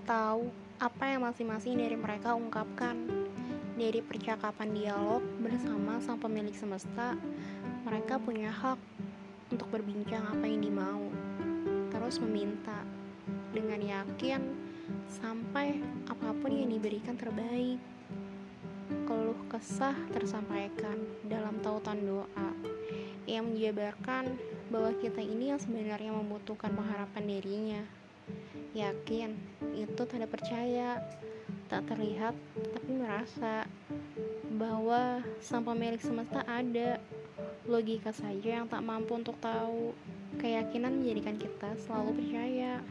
tahu apa yang masing-masing dari mereka ungkapkan. Dari percakapan dialog bersama sang pemilik semesta, mereka punya hak untuk berbincang apa yang dimau, terus meminta dengan yakin sampai apa pun yang diberikan terbaik. Keluh kesah tersampaikan dalam tautan doa yang menjabarkan bahwa kita ini yang sebenarnya membutuhkan pengharapan dirinya. Yakin, itu tanda percaya, tak terlihat tapi merasa bahwa sang pemilik semesta ada. Logika saja yang tak mampu untuk tahu. Keyakinan menjadikan kita selalu percaya.